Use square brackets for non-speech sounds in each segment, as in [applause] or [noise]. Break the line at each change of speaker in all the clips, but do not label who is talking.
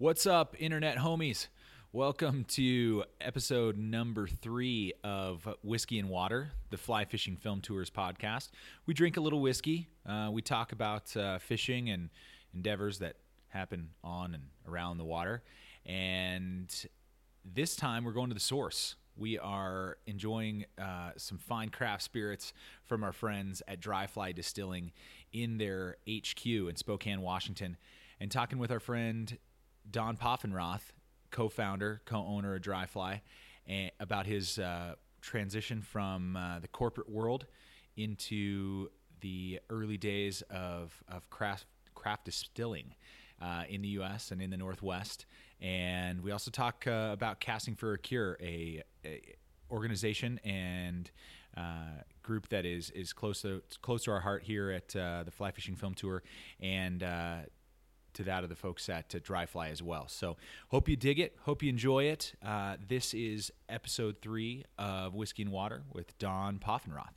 What's up, internet homies? Welcome to episode number three of Whiskey and Water, the Fly Fishing Film Tours podcast. We drink a little whiskey. Uh, we talk about uh, fishing and endeavors that happen on and around the water. And this time we're going to the source. We are enjoying uh, some fine craft spirits from our friends at Dry Fly Distilling in their HQ in Spokane, Washington, and talking with our friend Don Poffenroth, co-founder, co-owner of Dry Fly, and about his uh, transition from uh, the corporate world into the early days of, of craft craft distilling uh, in the U.S. and in the Northwest. And we also talk uh, about Casting for a Cure, a, a organization and uh, group that is is close to close to our heart here at uh, the Fly Fishing Film Tour, and uh, to that of the folks at uh, Dry Fly as well. So hope you dig it. Hope you enjoy it. Uh, this is episode three of Whiskey and Water with Don Poffenroth.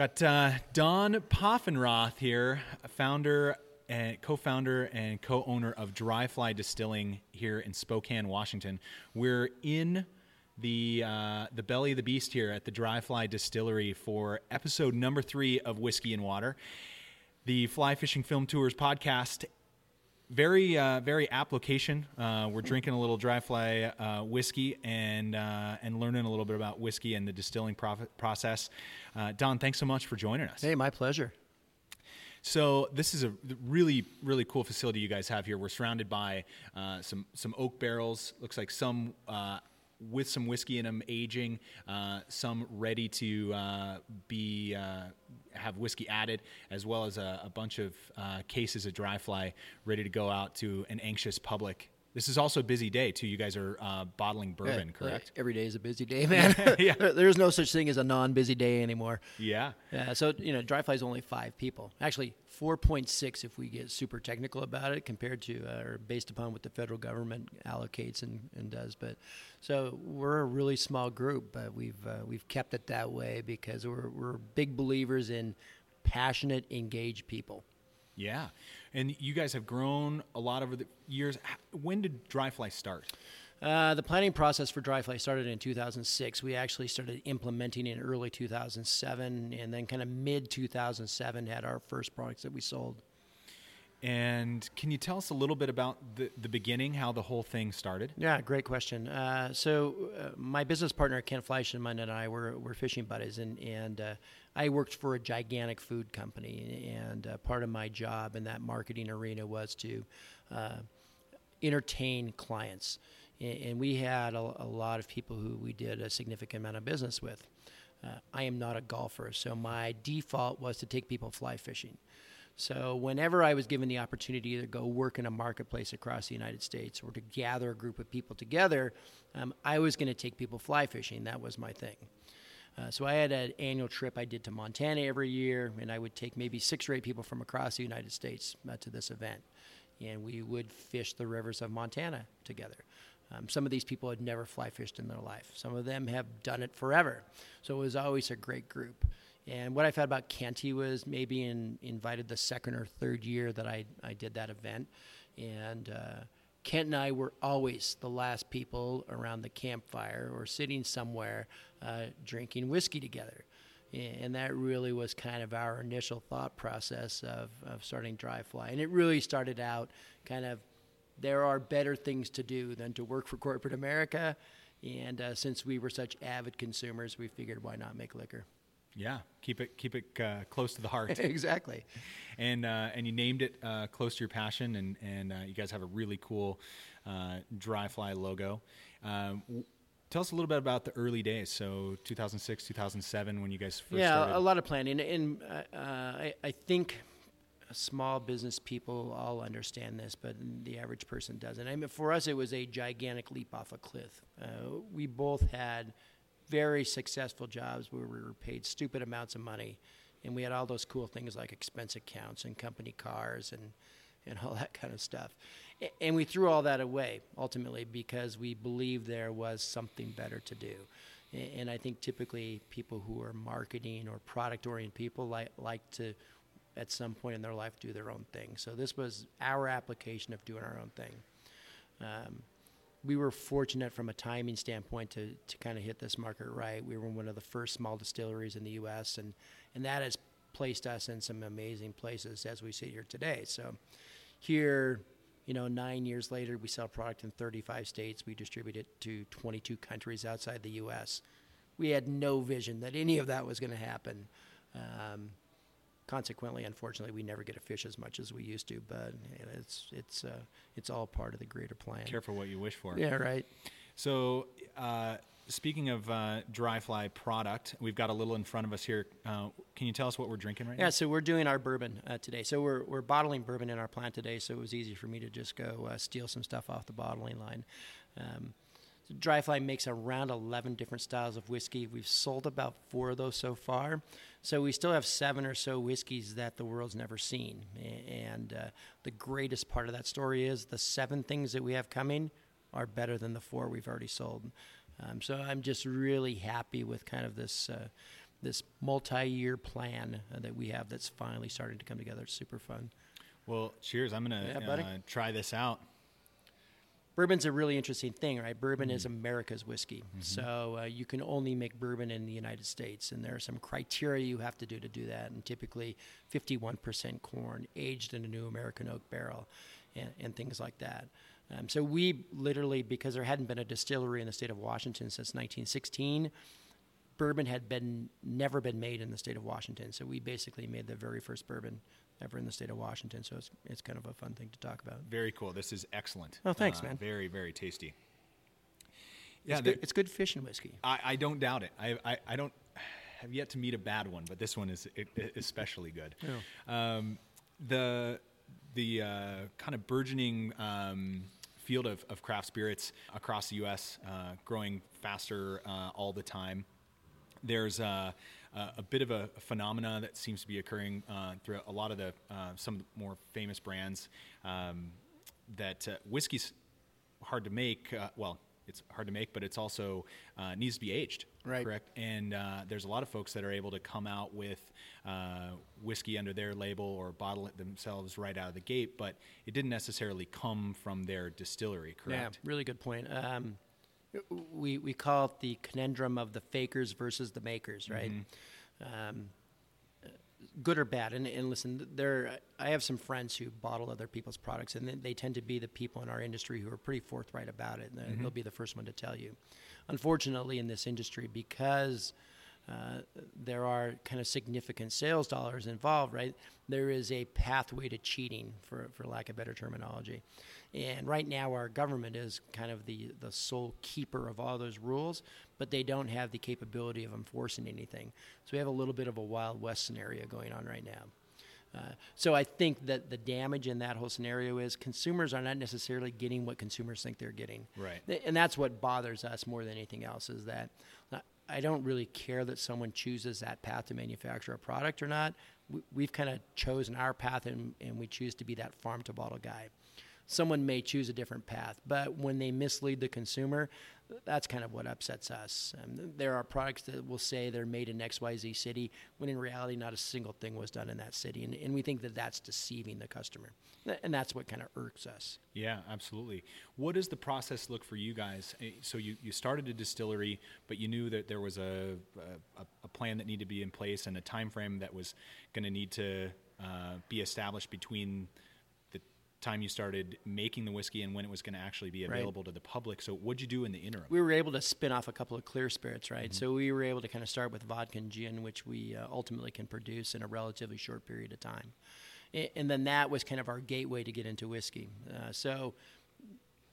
Got uh, Don Poffenroth here, founder and co-founder and co-owner of Dry Fly Distilling here in Spokane, Washington. We're in the uh, the belly of the beast here at the Dry Fly Distillery for episode number three of Whiskey and Water, the Fly Fishing Film Tours podcast. Very, uh, very application. Uh, we're drinking a little dry fly uh, whiskey and uh, and learning a little bit about whiskey and the distilling prof- process. Uh, Don, thanks so much for joining us.
Hey, my pleasure.
So this is a really, really cool facility you guys have here. We're surrounded by uh, some some oak barrels. Looks like some uh, with some whiskey in them, aging. Uh, some ready to uh, be uh, have whiskey added, as well as a, a bunch of uh, cases of dry fly ready to go out to an anxious public. This is also a busy day too. You guys are uh, bottling bourbon,
Yeah,
correct?
Every day is a busy day, [laughs] man.
Yeah. [laughs]
There's no such thing as a non-busy day anymore.
Yeah.
Yeah, so you know, dry fly is only five people. Actually, four point six if we get super technical about it, compared to uh, or based upon what the federal government allocates and, and does. But so we're a really small group, but we've uh, we've kept it that way because we're we're big believers in passionate, engaged people.
Yeah. And you guys have grown a lot over the years. When did Dryfly start?
Uh, the planning process for Dryfly started in 2006. We actually started implementing in early 2007, and then kind of mid 2007 had our first products that we sold.
And can you tell us a little bit about the, the beginning, how the whole thing started?
Yeah, great question. Uh, so, uh, my business partner Kent Fleischmann and I were, were fishing buddies, and and uh, I worked for a gigantic food company, and uh, part of my job in that marketing arena was to uh, entertain clients, and, we had a, a lot of people who we did a significant amount of business with. Uh, I am not a golfer, so my default was to take people fly fishing. So whenever I was given the opportunity to go work in a marketplace across the United States or to gather a group of people together, um, I was going to take people fly fishing. That was my thing. Uh, so I had an annual trip I did to Montana every year, and I would take maybe six or eight people from across the United States uh, to this event, and we would fish the rivers of Montana together. Um, some of these people had never fly fished in their life. Some of them have done it forever. So it was always a great group. And what I found about Kent, he was maybe in, invited the second or third year that I, I did that event. And uh, Kent and I were always the last people around the campfire or sitting somewhere uh, drinking whiskey together. And that really was kind of our initial thought process of, of starting Dry Fly. And it really started out kind of there are better things to do than to work for corporate America. And uh, since we were such avid consumers, we figured why not make liquor?
Yeah, keep it keep it uh, close to the heart. [laughs]
exactly.
and uh, and you named it uh, close to your passion, and and uh, you guys have a really cool uh, dry fly logo. Um, tell us a little bit about the early days. So 2006, 2007, when you guys first
yeah,
started.
a lot of planning, and uh, uh, I, I think small business people all understand this, but the average person doesn't. I mean, for us, it was a gigantic leap off a cliff. Uh, we both had very successful jobs where we were paid stupid amounts of money, and we had all those cool things like expense accounts and company cars and and all that kind of stuff. And we threw all that away ultimately because we believed there was something better to do. And I think typically people who are marketing or product oriented people like, like to, at some point in their life, do their own thing. So this was our application of doing our own thing. Um, we were fortunate from a timing standpoint to, to kind of hit this market right. We were one of the first small distilleries in the U.S., and, and that has placed us in some amazing places as we sit here today. So here, you know, nine years later, we sell product in 35 states. We distribute it to 22 countries outside the U.S. We had no vision that any of that was going to happen. Um, consequently, unfortunately, we never get to fish as much as we used to. But it's it's uh, it's all part of the greater plan.
Careful what you wish for.
Yeah, right.
So, uh, speaking of uh, dry fly product, we've got a little in front of us here. Uh, can you tell us what we're drinking right
yeah,
now?
Yeah, so we're doing our bourbon uh, today. So we're we're bottling bourbon in our plant today. So it was easy for me to just go uh, steal some stuff off the bottling line. Um, Dryfly makes around 11 different styles of whiskey. We've sold about four of those so far. So we still have seven or so whiskeys that the world's never seen. And uh, the greatest part of that story is the seven things that we have coming are better than the four we've already sold. Um, so I'm just really happy with kind of this. Uh, this multi-year plan uh, that we have that's finally starting to come together. It's super fun.
Well, cheers. I'm going to yeah, uh, try this out
bourbon's a really interesting thing, right? Bourbon mm-hmm. is America's whiskey. Mm-hmm. So uh, you can only make bourbon in the United States, and there are some criteria you have to do to do that. And typically, 51% corn, aged in a new American oak barrel, and, and things like that. Um, so we literally, because there hadn't been a distillery in the state of Washington since 1916, bourbon had been never been made in the state of Washington. So we basically made the very first bourbon ever in the state of Washington. So it's it's kind of a fun thing to talk about.
Very cool. This is excellent.
Oh, thanks, uh, man.
Very very tasty.
Yeah, it's, good, it's good fishing whiskey.
I, I don't doubt it. I, I, I don't have yet to meet a bad one, but this one is especially good. Yeah. Um, the the uh, kind of burgeoning um, field of, of craft spirits across the U.S. Uh, growing faster uh, all the time. There's uh, uh, a bit of a, phenomena that seems to be occurring uh, through a lot of the uh, some of the more famous brands. Um, that whiskey's hard to make. Well, it's hard to make, but it's also needs to be aged.
Right.
Correct. And there's a lot of folks that are able to come out with whiskey under their label or bottle it themselves right out of the gate, but it didn't necessarily come from their distillery. Correct.
Yeah. Really good point. Um, we we call it the conundrum of the fakers versus the makers, right? Mm-hmm. Um, good or bad. And, and listen, there I have some friends who bottle other people's products, and they tend to be the people in our industry who are pretty forthright about it. And mm-hmm. they'll be the first one to tell you. Unfortunately, in this industry, because uh, there are kind of significant sales dollars involved, right? There is a pathway to cheating, for, for lack of better terminology. And right now, our government is kind of the, the sole keeper of all those rules, but they don't have the capability of enforcing anything. So we have a little bit of a Wild West scenario going on right now. Uh, so I think that the damage in that whole scenario is consumers are not necessarily getting what consumers think they're getting.
Right.
And that's what bothers us more than anything else is that I don't really care that someone chooses that path to manufacture a product or not. We, have kind of chosen our path and, and we choose to be that farm to bottle guy someone may choose a different path. But when they mislead the consumer, that's kind of what upsets us. Um, there are products that will say they're made in XYZ city, when in reality, not a single thing was done in that city. And, and we think that that's deceiving the customer. And that's what kind of irks us.
Yeah, absolutely. What does the process look for you guys? Eh, so you, you started a distillery, but you knew that there was a, a, a plan that needed to be in place and a time frame that was going to need to uh, be established between – time you started making the whiskey and when it was going to actually be available right. to the public. So, what'd you do in the interim?
We were able to spin off a couple of clear spirits, right? Mm-hmm. So, we were able to kind of start with vodka and gin, which we uh, ultimately can produce in a relatively short period of time. And then that was kind of our gateway to get into whiskey. Uh, so,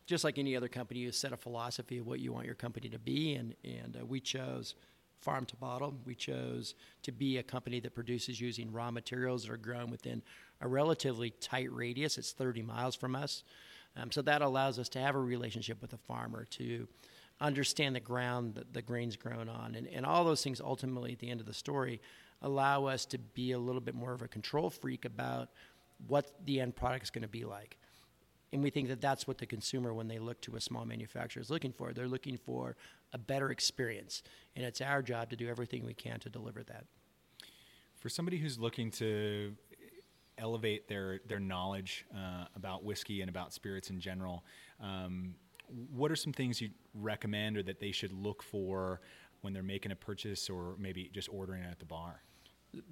just like any other company, you set a philosophy of what you want your company to be, and, and uh, we chose farm to bottle. We chose to be a company that produces using raw materials that are grown within a relatively tight radius. It's 30 miles from us. Um, so that allows us to have a relationship with the farmer, to understand the ground that the grain's grown on. And, and all those things ultimately, at the end of the story, allow us to be a little bit more of a control freak about what the end product is going to be like. And we think that that's what the consumer, when they look to a small manufacturer, is looking for. They're looking for a better experience. And it's our job to do everything we can to deliver that.
For somebody who's looking to elevate their, their knowledge uh, about whiskey and about spirits in general, um, what are some things you recommend or that they should look for when they're making a purchase or maybe just ordering it at the bar?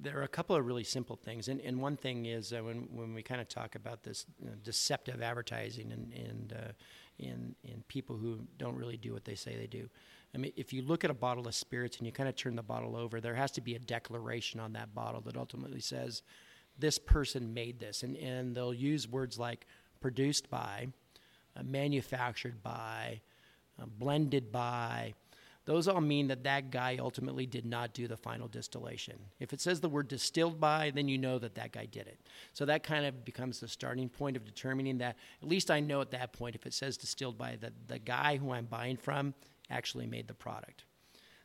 There are a couple of really simple things, and, and one thing is uh, when when we kind of talk about this you know, deceptive advertising and and uh, in in people who don't really do what they say they do. I mean, if you look at a bottle of spirits and you kind of turn the bottle over, there has to be a declaration on that bottle that ultimately says, "This person made this," and and they'll use words like "produced by," uh, "manufactured by," uh, "blended by." Those all mean that that guy ultimately did not do the final distillation. If it says the word distilled by, then you know that that guy did it. So that kind of becomes the starting point of determining that, at least I know at that point, if it says distilled by, that the guy who I'm buying from actually made the product.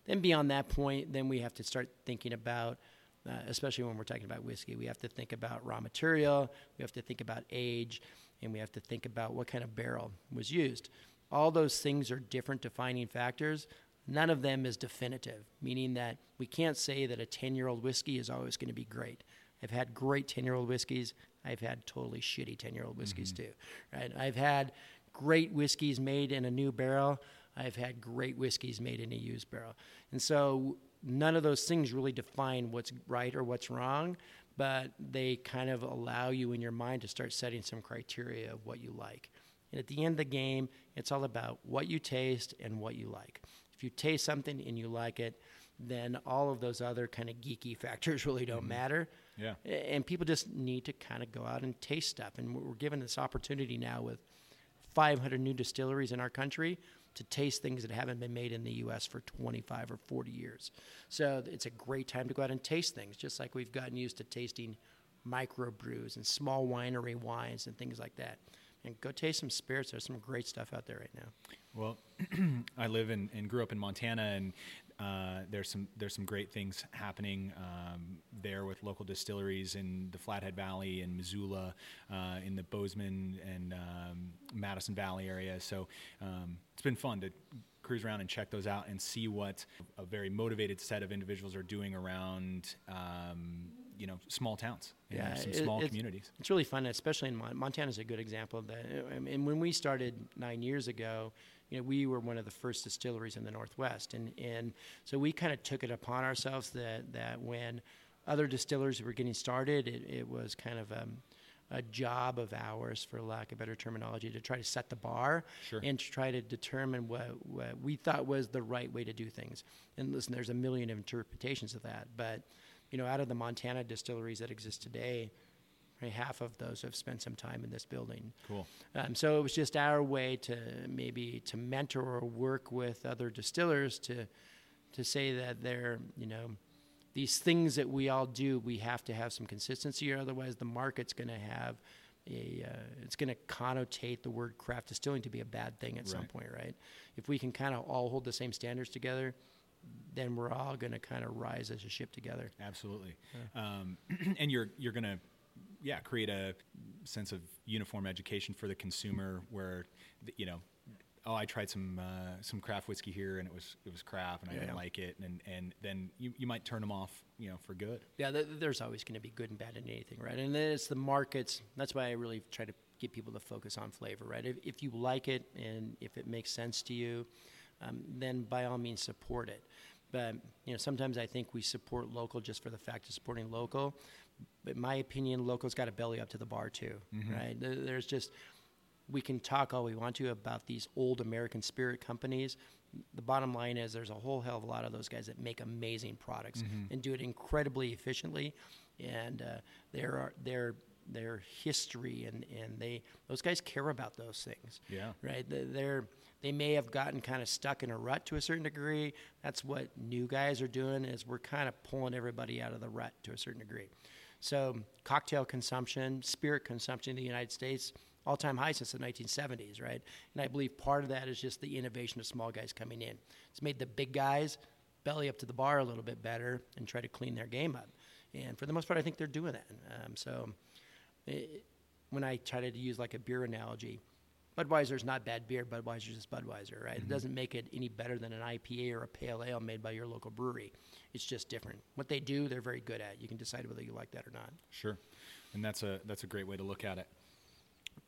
Then beyond that point, then we have to start thinking about, uh, especially when we're talking about whiskey, we have to think about raw material, we have to think about age, and we have to think about what kind of barrel was used. All those things are different defining factors none of them is definitive, meaning that we can't say that a 10 year old whiskey is always going to be great. I've had great 10 year old whiskeys. I've had totally shitty 10 year old whiskeys mm-hmm. too, right? I've had great whiskeys made in a new barrel. I've had great whiskeys made in a used barrel. And so none of those things really define what's right or what's wrong, but they kind of allow you in your mind to start setting some criteria of what you like. And at the end of the game, it's all about what you taste and what you like. If you taste something and you like it, then all of those other kind of geeky [laughs] factors really don't mm-hmm. matter.
Yeah.
And people just need to kind of go out and taste stuff. And we're given this opportunity now with 500 new distilleries in our country to taste things that haven't been made in the U.S. for 25 or 40 years. So it's a great time to go out and taste things, just like we've gotten used to tasting microbrews and small winery wines and things like that. And go taste some spirits. There's some great stuff out there right now.
Well, [clears throat] I live in and grew up in Montana, and uh, there's some there's some great things happening um, there with local distilleries in the Flathead Valley and Missoula, uh, in the Bozeman and um, Madison Valley area. So um, it's been fun to cruise around and check those out and see what a very motivated set of individuals are doing around um, you know small towns yeah some small
it's,
communities
it's really fun especially in Mon- montana is a good example of that and when we started nine years ago you know, we were one of the first distilleries in the Northwest, and and so we kind of took it upon ourselves that that when other distillers were getting started, it, it was kind of um, a job of ours, for lack of better terminology, to try to set the bar
sure.
and to try to determine what, what we thought was the right way to do things. And listen, there's a million interpretations of that, but you know, out of the Montana distilleries that exist today, half of those have spent some time in this building.
Cool.
Um, so it was just our way to maybe to mentor or work with other distillers to to say that they're you know these things that we all do we have to have some consistency or otherwise the market's going to have a uh, it's going to connotate the word craft distilling to be a bad thing at right. some point right if we can kind of all hold the same standards together then we're all going to kind of rise as a ship together
absolutely yeah. um, [clears throat] and you're you're going to yeah, create a sense of uniform education for the consumer where, you know, oh, I tried some uh, some craft whiskey here and it was it was crap and I yeah. didn't like it and and then you, you might turn them off you know for good.
Yeah, th- there's always going to be good and bad in anything, right? And then it's the markets. That's why I really try to get people to focus on flavor, right? If, if you like it and if it makes sense to you, um, then by all means support it. But you know, sometimes I think we support local just for the fact of supporting local but in my opinion, local's got a belly up to the bar too, mm-hmm. right? There's just we can talk all we want to about these old American spirit companies. The bottom line is there's a whole hell of a lot of those guys that make amazing products mm-hmm. and do it incredibly efficiently, and uh, there are their their history and, and they those guys care about those things.
Yeah.
Right. They're they may have gotten kind of stuck in a rut to a certain degree. That's what new guys are doing is we're kind of pulling everybody out of the rut to a certain degree. So, cocktail consumption, spirit consumption in the United States, all time high since the 1970s, right? And I believe part of that is just the innovation of small guys coming in. It's made the big guys belly up to the bar a little bit better and try to clean their game up. And for the most part, I think they're doing that. Um, so it, when I try to use like a beer analogy, Budweiser's not bad beer. Budweiser's just Budweiser, right? It doesn't make it any better than an IPA or a pale ale made by your local brewery. It's just different. What they do, they're very good at. You can decide whether you like that or not.
Sure, and that's a that's a great way to look at it.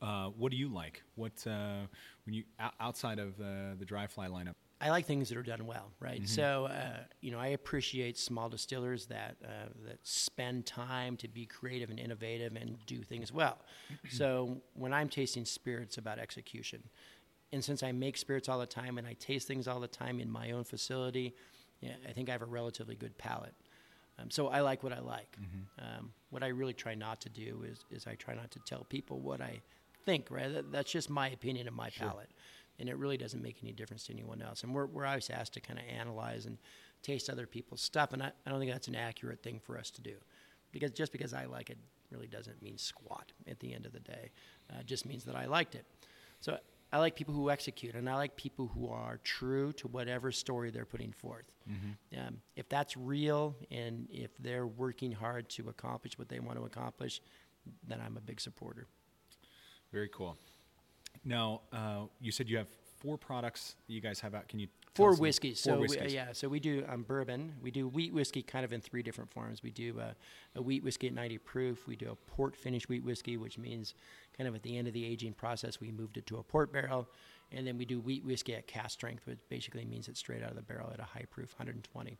Uh, what do you like? What uh, when you outside of uh, the dry fly lineup?
I like things that are done well, right? So, uh, you know, I appreciate small distillers that uh, that spend time to be creative and innovative and do things well. so, when I'm tasting spirits, about execution, and since I make spirits all the time and I taste things all the time in my own facility, yeah, I think I have a relatively good palate. Um, so I like what I like. Um, what I really try not to do is is I try not to tell people what I think. Right? That, that's just my opinion and my palate, and it really doesn't make any difference to anyone else. And we're we're always asked to kind of analyze and taste other people's stuff, and I, I don't think that's an accurate thing for us to do, because just because I like it really doesn't mean squat at the end of the day. Uh, it just means that I liked it. So I like people who execute, and I like people who are true to whatever story they're putting forth. Um, if that's real, and if they're working hard to accomplish what they want to accomplish, then I'm a big supporter.
Very cool. Now, uh, you said you have four products that you guys have out. Can you tell
Four whiskeys.
Four
so we- uh,
whiskeys.
yeah, so we do um, bourbon. We do wheat whiskey kind of in three different forms. We do uh, a wheat whiskey at 90 proof. We do a port finish wheat whiskey, which means kind of at the end of the aging process, we moved it to a port barrel. And then we do wheat whiskey at cask strength, which basically means it's straight out of the barrel at a high proof, 120.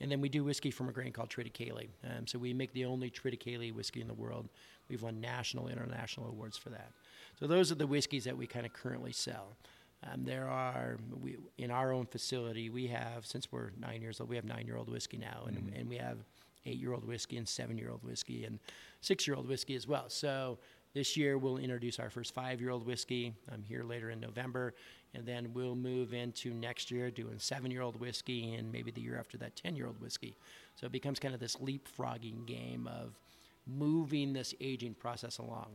And then we do whiskey from a grain called Triticale. Um, so we make the only Triticale whiskey in the world. We've won national, international awards for that. So those are the whiskeys that we kind of currently sell. Um, there are we, in our own facility. We have since we're nine years old. We have nine-year-old whiskey now, and, and we have eight-year-old whiskey and seven-year-old whiskey and six-year-old whiskey as well. So this year we'll introduce our first five-year-old whiskey. I'm here later in November, and then we'll move into next year doing seven-year-old whiskey, and maybe the year after that, ten-year-old whiskey. So it becomes kind of this leapfrogging game of moving this aging process along.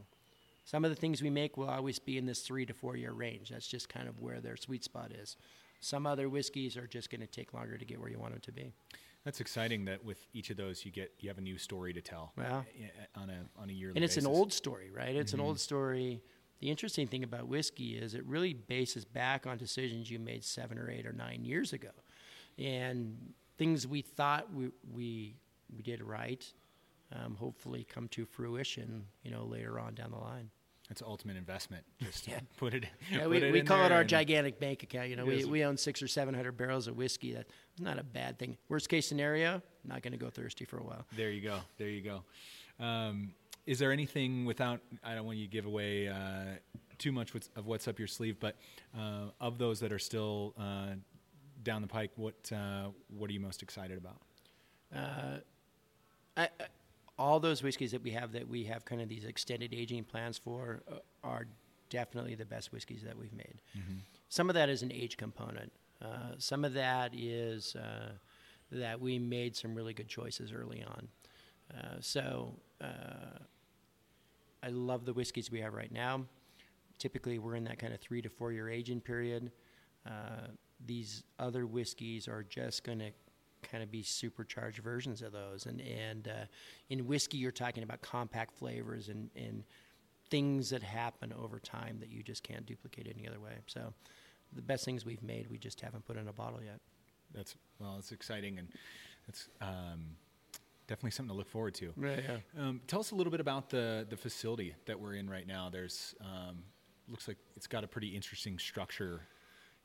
Some of the things we make will always be in this three to four year range. That's just kind of where their sweet spot is. Some other whiskeys are just going to take longer to get where you want them to be.
That's exciting that with each of those you get you have a new story to tell. Yeah. on a on a yearly
And it's an old story, right? It's an mm-hmm. old story. The interesting thing about whiskey is it really bases back on decisions you made seven or eight or nine years ago. And things we thought we, we, we did right um, hopefully come to fruition, you know, later on down the line.
It's ultimate investment. Just [laughs]
Yeah.
put it.
Yeah,
put
we,
it
we call it our gigantic bank account. You know, we,
is.
we own six or seven hundred barrels of whiskey. That's not a bad thing. Worst case scenario, not going to go thirsty for a while.
There you go. There you go. Um, is there anything without? I don't want you to give away uh, too much of what's up your sleeve, but uh, of those that are still uh, down the pike, what uh, what are you most excited about?
I, I, all those whiskeys that we have that we have kind of these extended aging plans for uh, are definitely the best whiskeys that we've made. Some of that is an age component. Uh, some of that is uh, that we made some really good choices early on. Uh, so uh, I love the whiskeys we have right now. Typically, we're in that kind of three to four year aging period. Uh, these other whiskeys are just going to kind of be supercharged versions of those. And and uh, in whiskey, you're talking about compact flavors and and things that happen over time that you just can't duplicate any other way. So, the best things we've made, we just haven't put in a bottle yet.
That's well, it's exciting and it's um, definitely something to look forward to.
Right. Yeah.
Um, tell us a little bit about the the facility that we're in right now. There's um, looks like it's got a pretty interesting structure.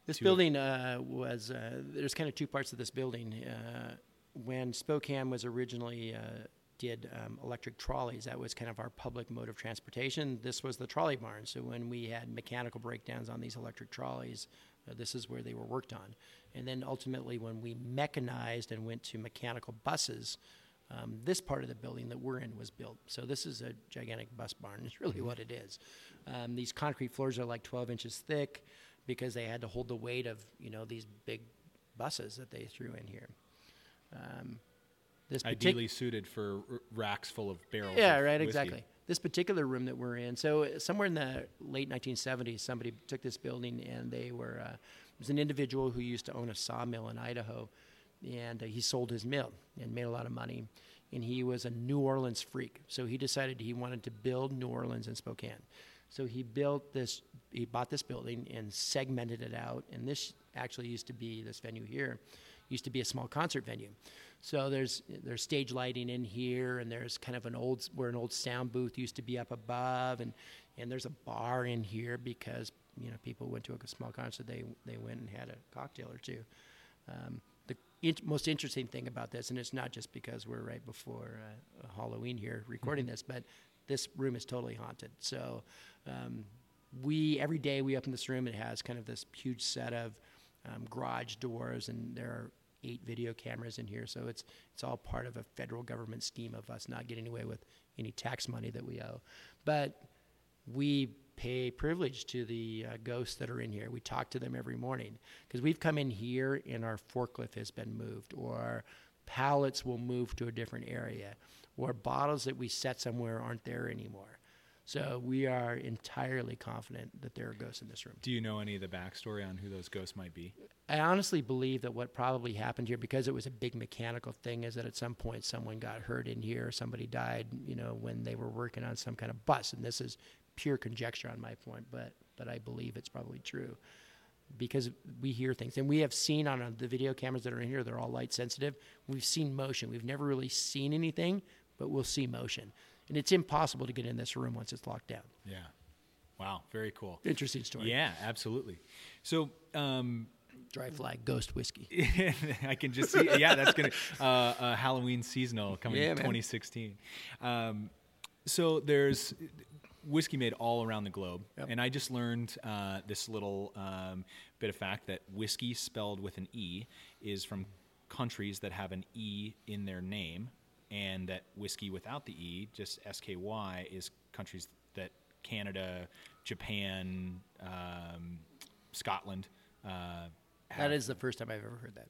This building uh, was, uh, there's kind of two parts of this building. Uh, when Spokane was originally uh, did um, electric trolleys, that was kind of our public mode of transportation. This was the trolley barn. So when we had mechanical breakdowns on these electric trolleys, uh, this is where they were worked on. And then ultimately, when we mechanized and went to mechanical buses, um, this part of the building that we're in was built. So this is a gigantic bus barn. [laughs] Is really what it is. Um, these concrete floors are like 12 inches thick because they had to hold the weight of you know these big buses that they threw in here. Um, this partic-
Ideally suited for r- racks full of barrels.
yeah,
of
right,
whiskey.
exactly. This particular room that we're in. So uh, somewhere in the late 1970s, somebody took this building and they were. Uh, it was an individual who used to own a sawmill in Idaho. and uh, he sold his mill and made a lot of money. And he was a New Orleans freak, so he decided he wanted to build New Orleans and Spokane. So he built this. He bought this building and segmented it out. And this actually used to be this venue here, used to be a small concert venue. So there's there's stage lighting in here, and there's kind of an old where an old sound booth used to be up above, and and there's a bar in here because you know people went to a small concert, they they went and had a cocktail or two. Um, the int- most interesting thing about this, and it's not just because we're right before uh, Halloween here recording this, but this room is totally haunted. So um, we every day we open this room, it has kind of this huge set of um, garage doors, and there are eight video cameras in here. So it's it's all part of a federal government scheme of us not getting away with any tax money that we owe. But we pay privilege to the uh, ghosts that are in here. We talk to them every morning because we've come in here and our forklift has been moved, or pallets will move to a different area, or bottles that we set somewhere aren't there anymore. So we are entirely confident that there are ghosts in this room.
Do you know any of the backstory on who those ghosts might be?
I honestly believe that what probably happened here, because it was a big mechanical thing, is that at some point someone got hurt in here, somebody died, you know, when they were working on some kind of bus. And this is pure conjecture on my point, but but I believe it's probably true because we hear things and we have seen on the video cameras that are in here they're all light sensitive we've seen motion we've never really seen anything but we'll see motion and it's impossible to get in this room once it's locked down
Yeah. Wow. Very cool.
interesting story
Yeah, absolutely. So, um,
dry flag ghost whiskey [laughs]
I can just see. Yeah, that's gonna uh, uh, Halloween seasonal coming
Yeah,
in 2016. Um, so there's whiskey made all around the globe,
Yep.
and I just learned uh, this little um, bit of fact that whiskey spelled with an e is from countries that have an e in their name, and that whiskey without the e, just SKY, is countries that Canada, Japan, um, Scotland. Uh,
that is the first time i've ever heard that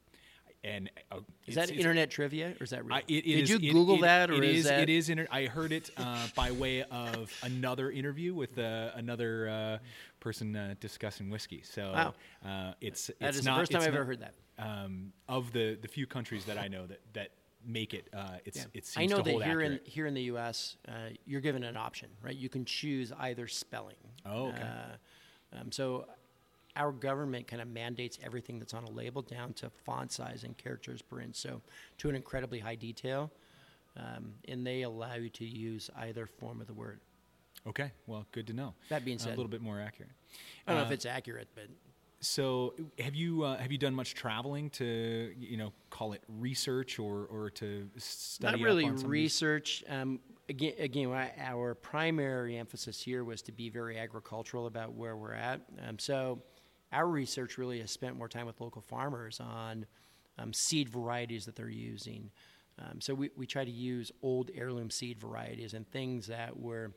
and uh,
is that internet trivia or is that real
it
did
is-
you google
it-
that or
it
is,
is
that
it is inter- I heard it uh, by way of another interview with uh, another uh, person uh, discussing whiskey. So
Wow.
uh, it's
that
it's
is
not,
the first time i've
not-
ever heard that
Um, of the the few countries that I know that that make it. Uh, it's
Yeah.
it seems
I know that here in here in the U.S., uh, you're given an option, right? You can choose either spelling.
Oh, okay.
Uh, um, so our government kind of mandates everything that's on a label down to font size and characters per inch, so to an incredibly high detail, um, and they allow you to use either form of the word.
Okay, well, good to know.
That being said, a
little bit more accurate.
I don't know
Uh,
if it's accurate, but
So, have you uh, have you done much traveling to you know call it research or or to study?
not really
on some of these-
research. Um, again, again, our primary emphasis here was to be very agricultural about where we're at. Um, so, our research really has spent more time with local farmers on um, seed varieties that they're using. Um, so, we, we try to use old heirloom seed varieties and things that were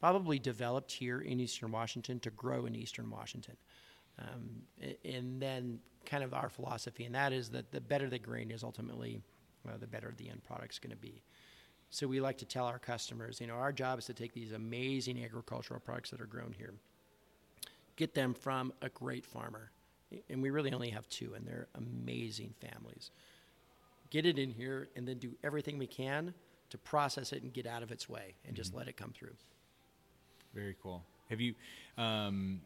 probably developed here in Eastern Washington to grow in Eastern Washington. Um, and then, kind of our philosophy, and that is that the better the grain is, ultimately, uh, the better the end product is going to be. So we like to tell our customers, you know, our job is to take these amazing agricultural products that are grown here, get them from a great farmer, and we really only have two, and they're amazing families. Get it in here, and then do everything we can to process it and get out of its way, and just let it come through.
Very cool. Have you? Um,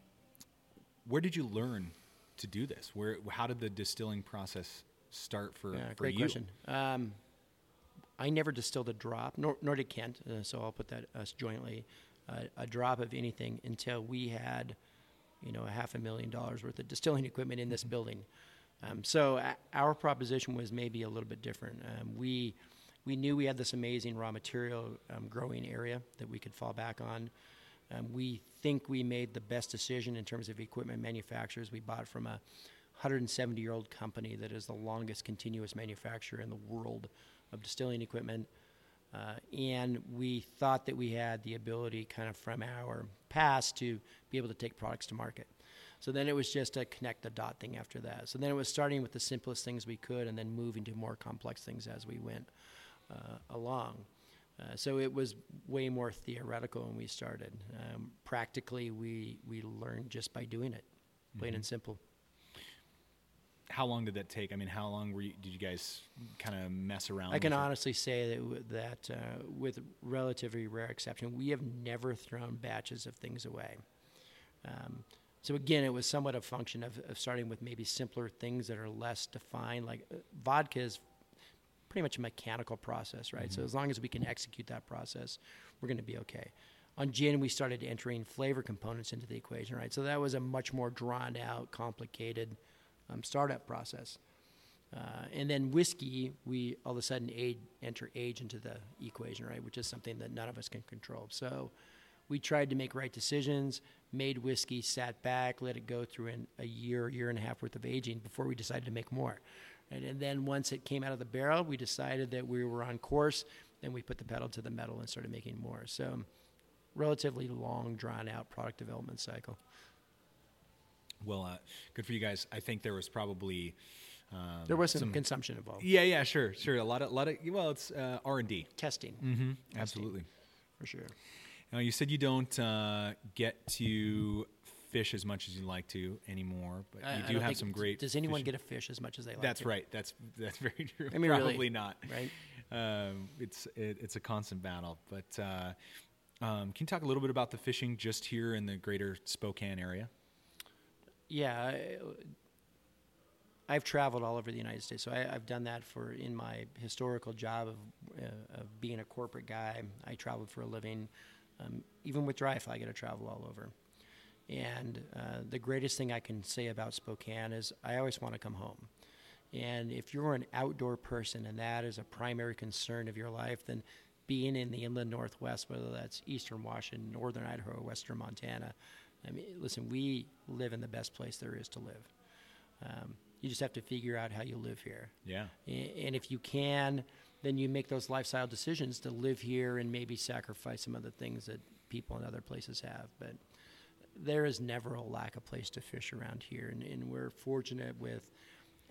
where did you learn to do this? Where? How did the distilling process start for,
Yeah,
for
great
you?
question. Um, I never distilled a drop, nor, nor did Kent, uh, so I'll put that us jointly, uh, a drop of anything until we had, you know, a half a million dollars worth of distilling [laughs] equipment in this building. Um, so a- our proposition was maybe a little bit different. Um, we we knew we had this amazing raw material um, growing area that we could fall back on. Um, we think we made the best decision in terms of equipment manufacturers. We bought from a 170 year old company that is the longest continuous manufacturer in the world of distilling equipment. Uh, and we thought that we had the ability, kind of from our past, to be able to take products to market. So then it was just a connect the dot thing after that. So then it was starting with the simplest things we could and then moving to more complex things as we went uh, along. Uh, so it was way more theoretical when we started. Um, practically, we, we learned just by doing it, plain and simple.
how long did that take? I mean, how long were you, did you guys kind of mess around?
I can
with it?
honestly say that that uh, with relatively rare exception, we have never thrown batches of things away. Um, so again, it was somewhat a function of, of starting with maybe simpler things that are less defined. Like uh, vodka is pretty much a mechanical process, right? So as long as we can execute that process, we're going to be okay. On gin, we started entering flavor components into the equation, right? So that was a much more drawn out, complicated um, startup process. Uh, and then whiskey, we all of a sudden age, enter age into the equation, right? Which is something that none of us can control. So we tried to make right decisions, made whiskey, sat back, let it go through an, a year, year and a half worth of aging before we decided to make more. And, and then once it came out of the barrel, we decided that we were on course. Then we put the pedal to the metal and started making more. So relatively long, drawn out product development cycle.
Well, uh, good for you guys. I think there was probably um,
There was some, consumption involved.
Yeah, yeah, sure, sure. A lot of, a lot of. Well, it's uh, R and D.
Testing,
Mm-hmm. Absolutely.
for sure.
Now, you said you don't uh, get to fish as much as you like to anymore, but
I-
you do have some great.
Does anyone
fishing-
get a fish as much as they like?
That's
to?
right. That's that's [laughs] very true.
I mean,
Probably
really,
not.
Right.
Um, it's it, it's a constant battle. But uh, um, can you talk a little bit about the fishing just here in the greater Spokane area?
Yeah, I, I've traveled all over the United States, so I, I've done that for in my historical job of, uh, of being a corporate guy. I traveled for a living. Um, even with dry fly, I get to travel all over. And uh, the greatest thing I can say about Spokane is I always want to come home. And if you're an outdoor person and that is a primary concern of your life, then being in the inland northwest, whether that's eastern Washington, northern Idaho, western Montana, I mean, listen, we live in the best place there is to live. Um, you just have to figure out how you live here.
Yeah.
And if you can, then you make those lifestyle decisions to live here and maybe sacrifice some of the things that people in other places have. But there is never a lack of place to fish around here. And, and we're fortunate with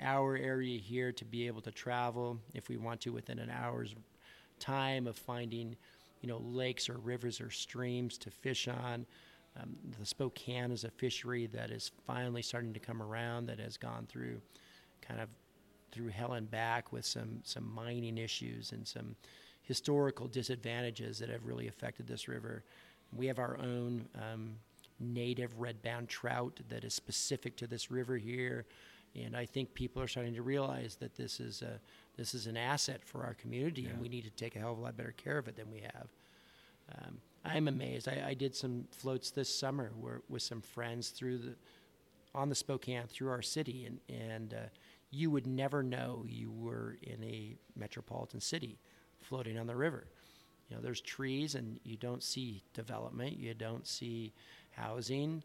our area here to be able to travel if we want to within an hour's time of finding, you know, lakes or rivers or streams to fish on. Um, the Spokane is a fishery that is finally starting to come around that has gone through kind of through hell and back with some some mining issues and some historical disadvantages that have really affected this river. We have our own um, native redband trout that is specific to this river here, and I think people are starting to realize that this is a this is an asset for our community, and we need to take a hell of a lot better care of it than we have. Um, I'm amazed. I, I did some floats this summer where, with some friends through the on the Spokane through our city, and and uh, you would never know you were in a metropolitan city floating on the river. You know, there's trees, and you don't see development. You don't see housing.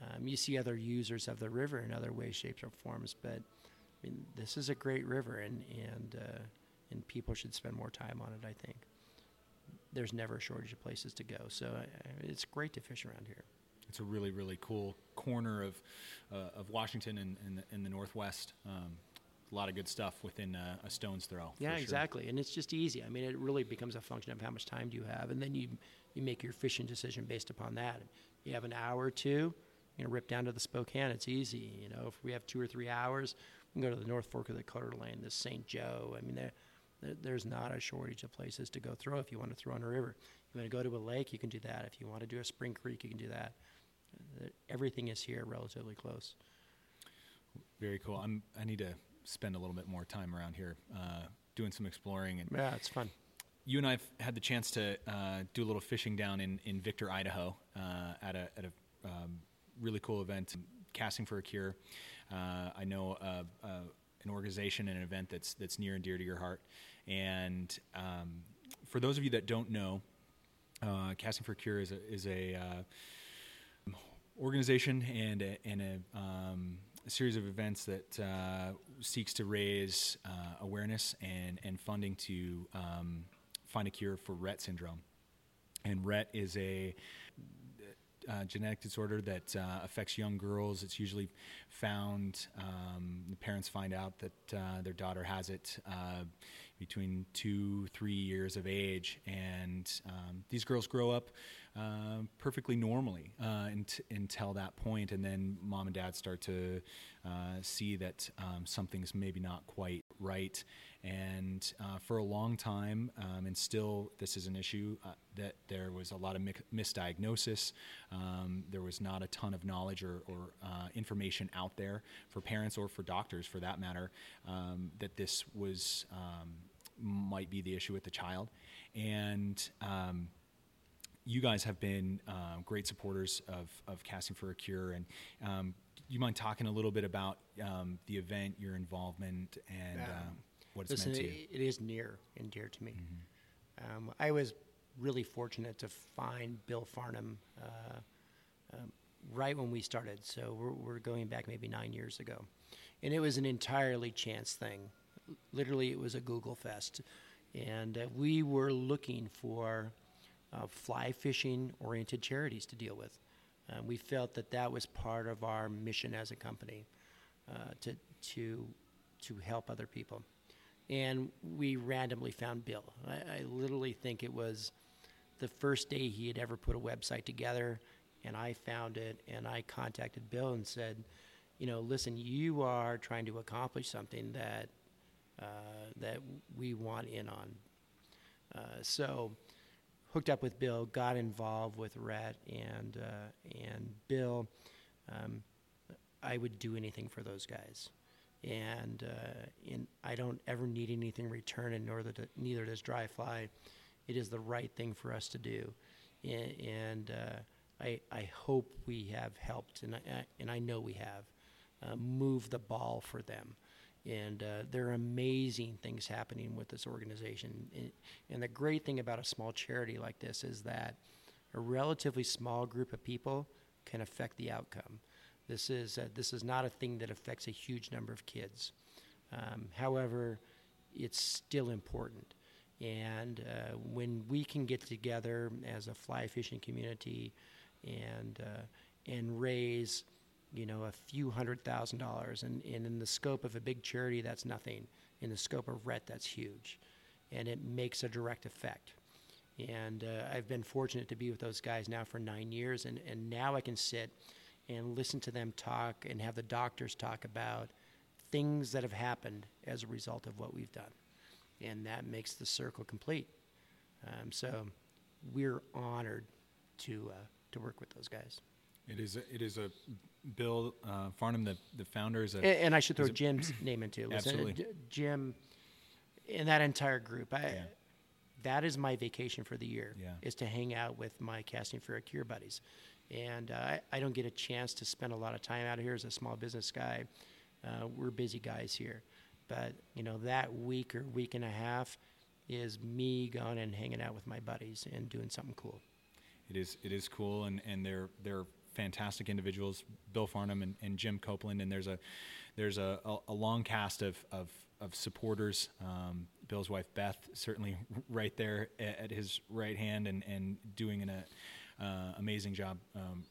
Um, you see other users of the river in other ways, shapes, or forms. But I mean, this is a great river, and and uh, and people should spend more time on it. I think there's never a shortage of places to go. So uh, it's great to fish around here.
It's a really, really cool corner of uh, of Washington and in, the, in the Northwest. Um, a lot of good stuff within uh, a stone's throw.
Yeah,
sure.
exactly. And it's just easy. I mean, it really becomes a function of how much time do you have, and then you you make your fishing decision based upon that. You have an hour or two, you know, rip down to the Spokane. It's easy. You know, if we have two or three hours, we can go to the North Fork of the Coeur d'Alene, the St. Joe. I mean, there, there, there's not a shortage of places to go throw if you want to throw on a river. You want to go to a lake, you can do that. If you want to do a spring creek, you can do that. Everything is here relatively close.
Very cool. I'm. I need to spend a little bit more time around here, uh, doing some exploring. And
Yeah, it's fun.
You and I've had the chance to uh, do a little fishing down in, in Victor, Idaho, uh, at a at a um, really cool event, casting for a cure. Uh, I know uh, uh, an organization and an event that's that's near and dear to your heart. And um, for those of you that don't know, uh, casting for a cure is a, is a organization and a, and a, um, a series of events that uh, seeks to raise uh, awareness and, and funding to um, find a cure for Rett syndrome. And Rett is a uh, genetic disorder that uh, affects young girls. It's usually found, um, the parents find out that uh, their daughter has it uh, between two, three years of age. And um, these girls grow up uh, perfectly normally uh, unt- until that point, and then mom and dad start to uh, see that um, something's maybe not quite right. And uh, for a long time, um, and still this is an issue, that there was a lot of mi- misdiagnosis. Um, there was not a ton of knowledge or, or information out there for parents or for doctors, for that matter, um, that this was um, might be the issue with the child. And um, you guys have been uh, great supporters of, of Casting for a Cure. And um, you mind talking a little bit about um, the event, your involvement, and um, what it's
Listen,
meant to you?
it, is near and dear to me. Um, I was really fortunate to find Bill Farnham uh, um, right when we started. So we're, we're going back maybe nine years ago. And it was an entirely chance thing. Literally, it was a Google Fest. And uh, we were looking for uh, fly fishing oriented charities to deal with. Uh, we felt that that was part of our mission as a company uh, to, to, to help other people and we randomly found Bill. I, I literally think it was the first day he had ever put a website together, and I found it, and I contacted Bill and said, you know, listen, you are trying to accomplish something that uh, that we want in on. Uh, so, hooked up with Bill, got involved with Rhett and uh, and Bill. Um, I would do anything for those guys and uh, and I don't ever need anything in return, and nor the, neither does Dry Fly. It is the right thing for us to do, and, and uh, I I hope we have helped, and I, and I know we have uh, moved the ball for them. And uh, there are amazing things happening with this organization. And, and the great thing about a small charity like this is that a relatively small group of people can affect the outcome. This is uh, this is not a thing that affects a huge number of kids. Um, however, it's still important. And uh, when we can get together as a fly fishing community and uh, and raise, you know, a few hundred thousand dollars, and, and in the scope of a big charity, that's nothing. In the scope of Rhett, that's huge, and it makes a direct effect. And uh, I've been fortunate to be with those guys now for nine years, and, and now I can sit and listen to them talk and have the doctors talk about things that have happened as a result of what we've done. And that makes the circle complete. Um, so we're honored to, uh, to work with those guys.
It is. A, it is a Bill uh, Farnham, the the founder, is a.
And, and I should throw Jim's name into it.
Absolutely.
Jim, and that entire group. I,
Yeah.
That is my vacation for the year.
Yeah.
Is to hang out with my casting for a cure buddies, and uh, I, I don't get a chance to spend a lot of time out here as a small business guy. Uh, we're busy guys here, but you know that week or week and a half is me going and hanging out with my buddies and doing something cool.
It is. It is cool, and and they're they're fantastic individuals, Bill Farnham and, and Jim Copeland, and there's a there's a, a, a long cast of of, of supporters. Um, Bill's wife Beth certainly [laughs] right there at, at his right hand and and doing an uh, uh, amazing job. Um,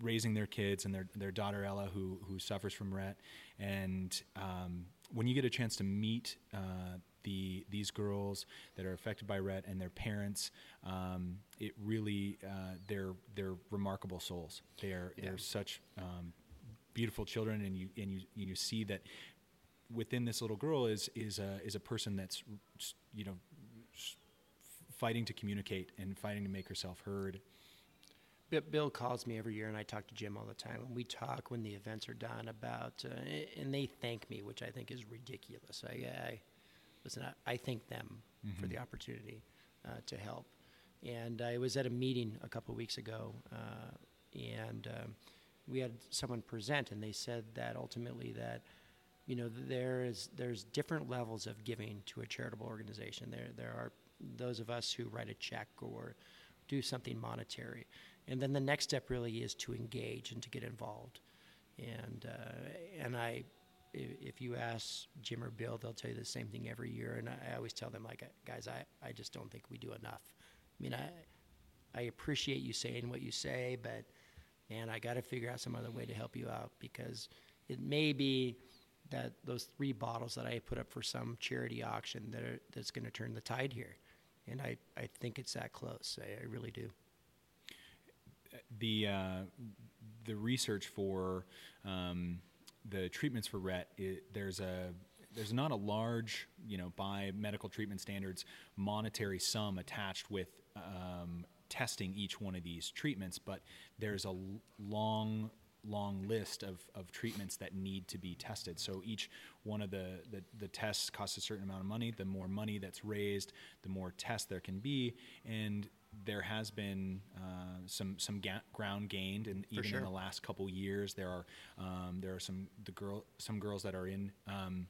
raising their kids and their, their daughter Ella, who who suffers from Rett, and um, when you get a chance to meet uh, the these girls that are affected by Rett and their parents, um, it really uh, they're they're remarkable souls. They are
Yeah.
they're such um, beautiful children, and you and you you see that within this little girl is is a is a person that's you know fighting to communicate and fighting to make herself heard
Bill calls me every year, and I talk to Jim all the time. And we talk when the events are done about, uh, and they thank me, which I think is ridiculous. I, I listen. I, I thank them for the opportunity uh, to help. And I was at a meeting a couple of weeks ago, uh, and um, we had someone present, and they said that ultimately that you know there is there's different levels of giving to a charitable organization. There there are those of us who write a check or do something monetary, and then the next step really is to engage and to get involved. And uh, and i- if you ask Jim or Bill, they'll tell you the same thing every year. And I, I always tell them like, guys, I, I just don't think we do enough. I mean, I I appreciate you saying what you say, but man, I got to figure out some other way to help you out because it may be that those three bottles that I put up for some charity auction that are, that's going to turn the tide here, and I, I think it's that close. I, I really do.
the uh, the research for um, the treatments for Rett, it, there's a there's not a large, you know, by medical treatment standards, monetary sum attached with um, testing each one of these treatments, but there's a long long list of, of treatments that need to be tested. So each one of the, the, the, tests costs a certain amount of money. The more money that's raised, the more tests there can be. And there has been uh, some some ga- ground gained, and even
sure.
in the last couple years, there are um, there are some the girl some girls that are in um,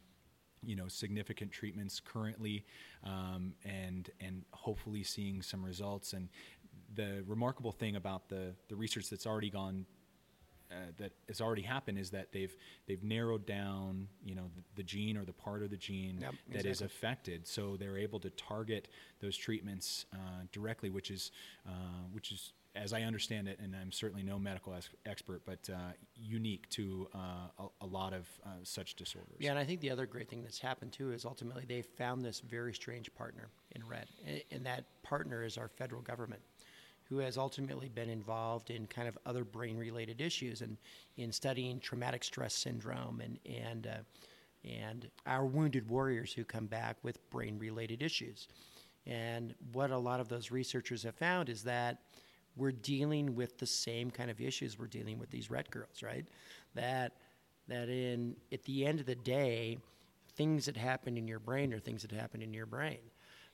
you know significant treatments currently, um, and and hopefully seeing some results. And the remarkable thing about the the research that's already gone uh, that has already happened is that they've they've narrowed down you know the, the gene or the part of the gene
Yep,
that is
exactly.
affected so they're able to target those treatments uh, directly which is uh, which is as I understand it, and I'm certainly no medical ex- expert, but uh, unique to uh, a, a lot of uh, such disorders.
Yeah, and I think the other great thing that's happened too is ultimately they found this very strange partner in Rett, A- and that partner is our federal government, who has ultimately been involved in kind of other brain-related issues and in studying traumatic stress syndrome and and uh, and our wounded warriors who come back with brain-related issues. And what a lot of those researchers have found is that we're dealing with the same kind of issues we're dealing with these Rett girls, right? That that in at the end of the day, things that happen in your brain are things that happen in your brain.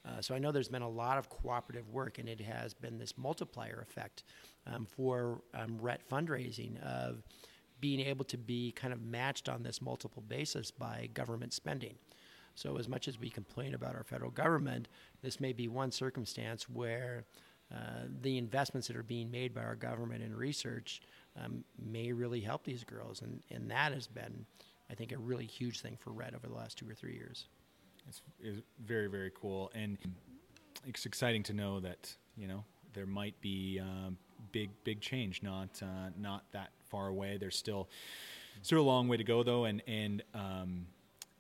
Uh, so I know there's been a lot of cooperative work, and it has been this multiplier effect um, for um, Rett fundraising of being able to be kind of matched on this multiple basis by government spending. So as much as we complain about our federal government, this may be one circumstance where uh, the investments that are being made by our government in research um, may really help these girls, and, and that has been, I think, a really huge thing for Rett over the last two or three years.
It's, it's very very cool, and it's exciting to know that you know there might be um, big big change, not uh, not that far away. There's still still a long way to go though, and and um,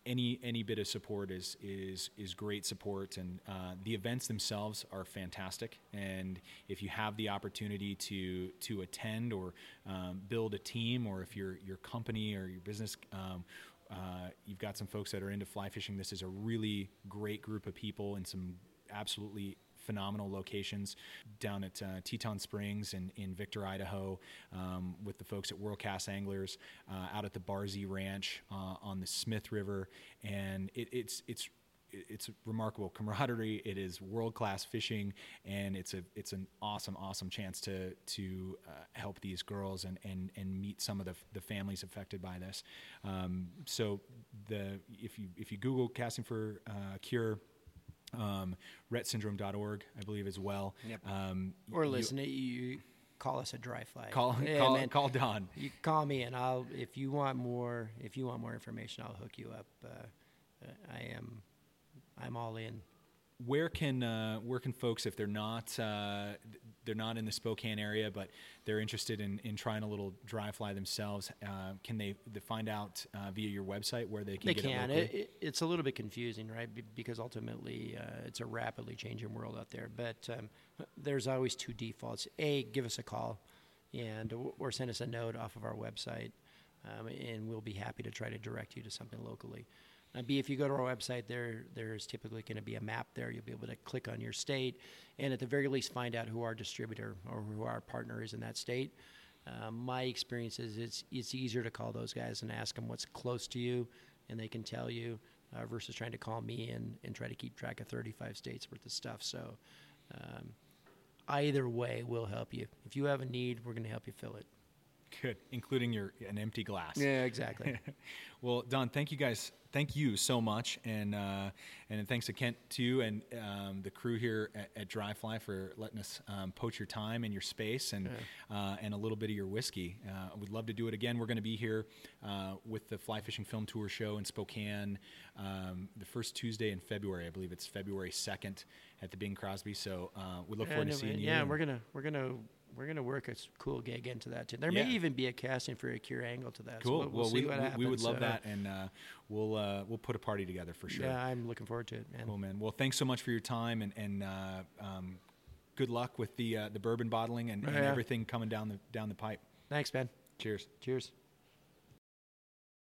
any any bit of support is is is great support, and uh, the events themselves are fantastic. And if you have the opportunity to to attend or um, build a team, or if your your company or your business um, uh, you've got some folks that are into fly fishing. This is a really great group of people in some absolutely phenomenal locations down at uh, Teton Springs in, in Victor, Idaho, um, with the folks at World Cast Anglers, uh, out at the Barzy Ranch uh, on the Smith River, and it, it's it's it's remarkable camaraderie. It is world class fishing, and it's a it's an awesome awesome chance to to uh, help these girls and, and and meet some of the, the families affected by this. Um, so the if you if you Google casting for uh, cure. Um, rettsyndrome.org, I believe, as well.
Yep.
Um,
Or listen, you, you call us a dry fly.
call
Yeah,
call,
man.
call Don.
You call me, and I'll. If you want more, if you want more information, I'll hook you up. Uh, uh, I am, I'm all in.
where can uh, where can folks if they're not uh, they're not in the Spokane area but they're interested in, in trying a little dry fly themselves uh, can they, they find out uh, via your website where they can
They
get
can.
it
It, it, it's a little bit confusing, right? Be- because ultimately, uh, it's a rapidly changing world out there. But um, there's always two defaults: a, give us a call, and or send us a note off of our website, um, and we'll be happy to try to direct you to something locally. Uh, B, if you go to our website, there there's typically going to be a map there. You'll be able to click on your state, and at the very least, find out who our distributor or who our partner is in that state. Um, my experience is it's it's easier to call those guys and ask them what's close to you, and they can tell you, uh, versus trying to call me and, and try to keep track of 35 states worth of stuff. So, um, either way will help you. If you have a need, we're going to help you fill it.
Good including your an empty glass.
Yeah, exactly. [laughs]
well Don thank you guys thank you so much and uh, and thanks to Kent too and um, the crew here at, at Dry Fly for letting us um, poach your time and your space and uh, and a little bit of your whiskey. Uh, we'd love to do it again. We're going to be here uh, with the Fly Fishing Film Tour show in Spokane um, the first Tuesday in February. I believe it's February 2nd at the Bing Crosby so uh, we look forward
and,
to seeing you
yeah, we're gonna we're gonna we're gonna work a cool gig into that too. There
Yeah.
may even be a casting for a cure angle to that. so
Cool.
we'll, we'll
well,
see
we,
what happens.
we would love
Uh,
that, and uh, we'll uh, we'll put a party together for sure.
Yeah, I'm looking forward to it, man.
Cool, man. Well, thanks so much for your time, and and uh, um, good luck with the uh, the bourbon bottling and, and
Yeah.
everything coming down the down the pipe.
Thanks, Ben.
Cheers.
Cheers.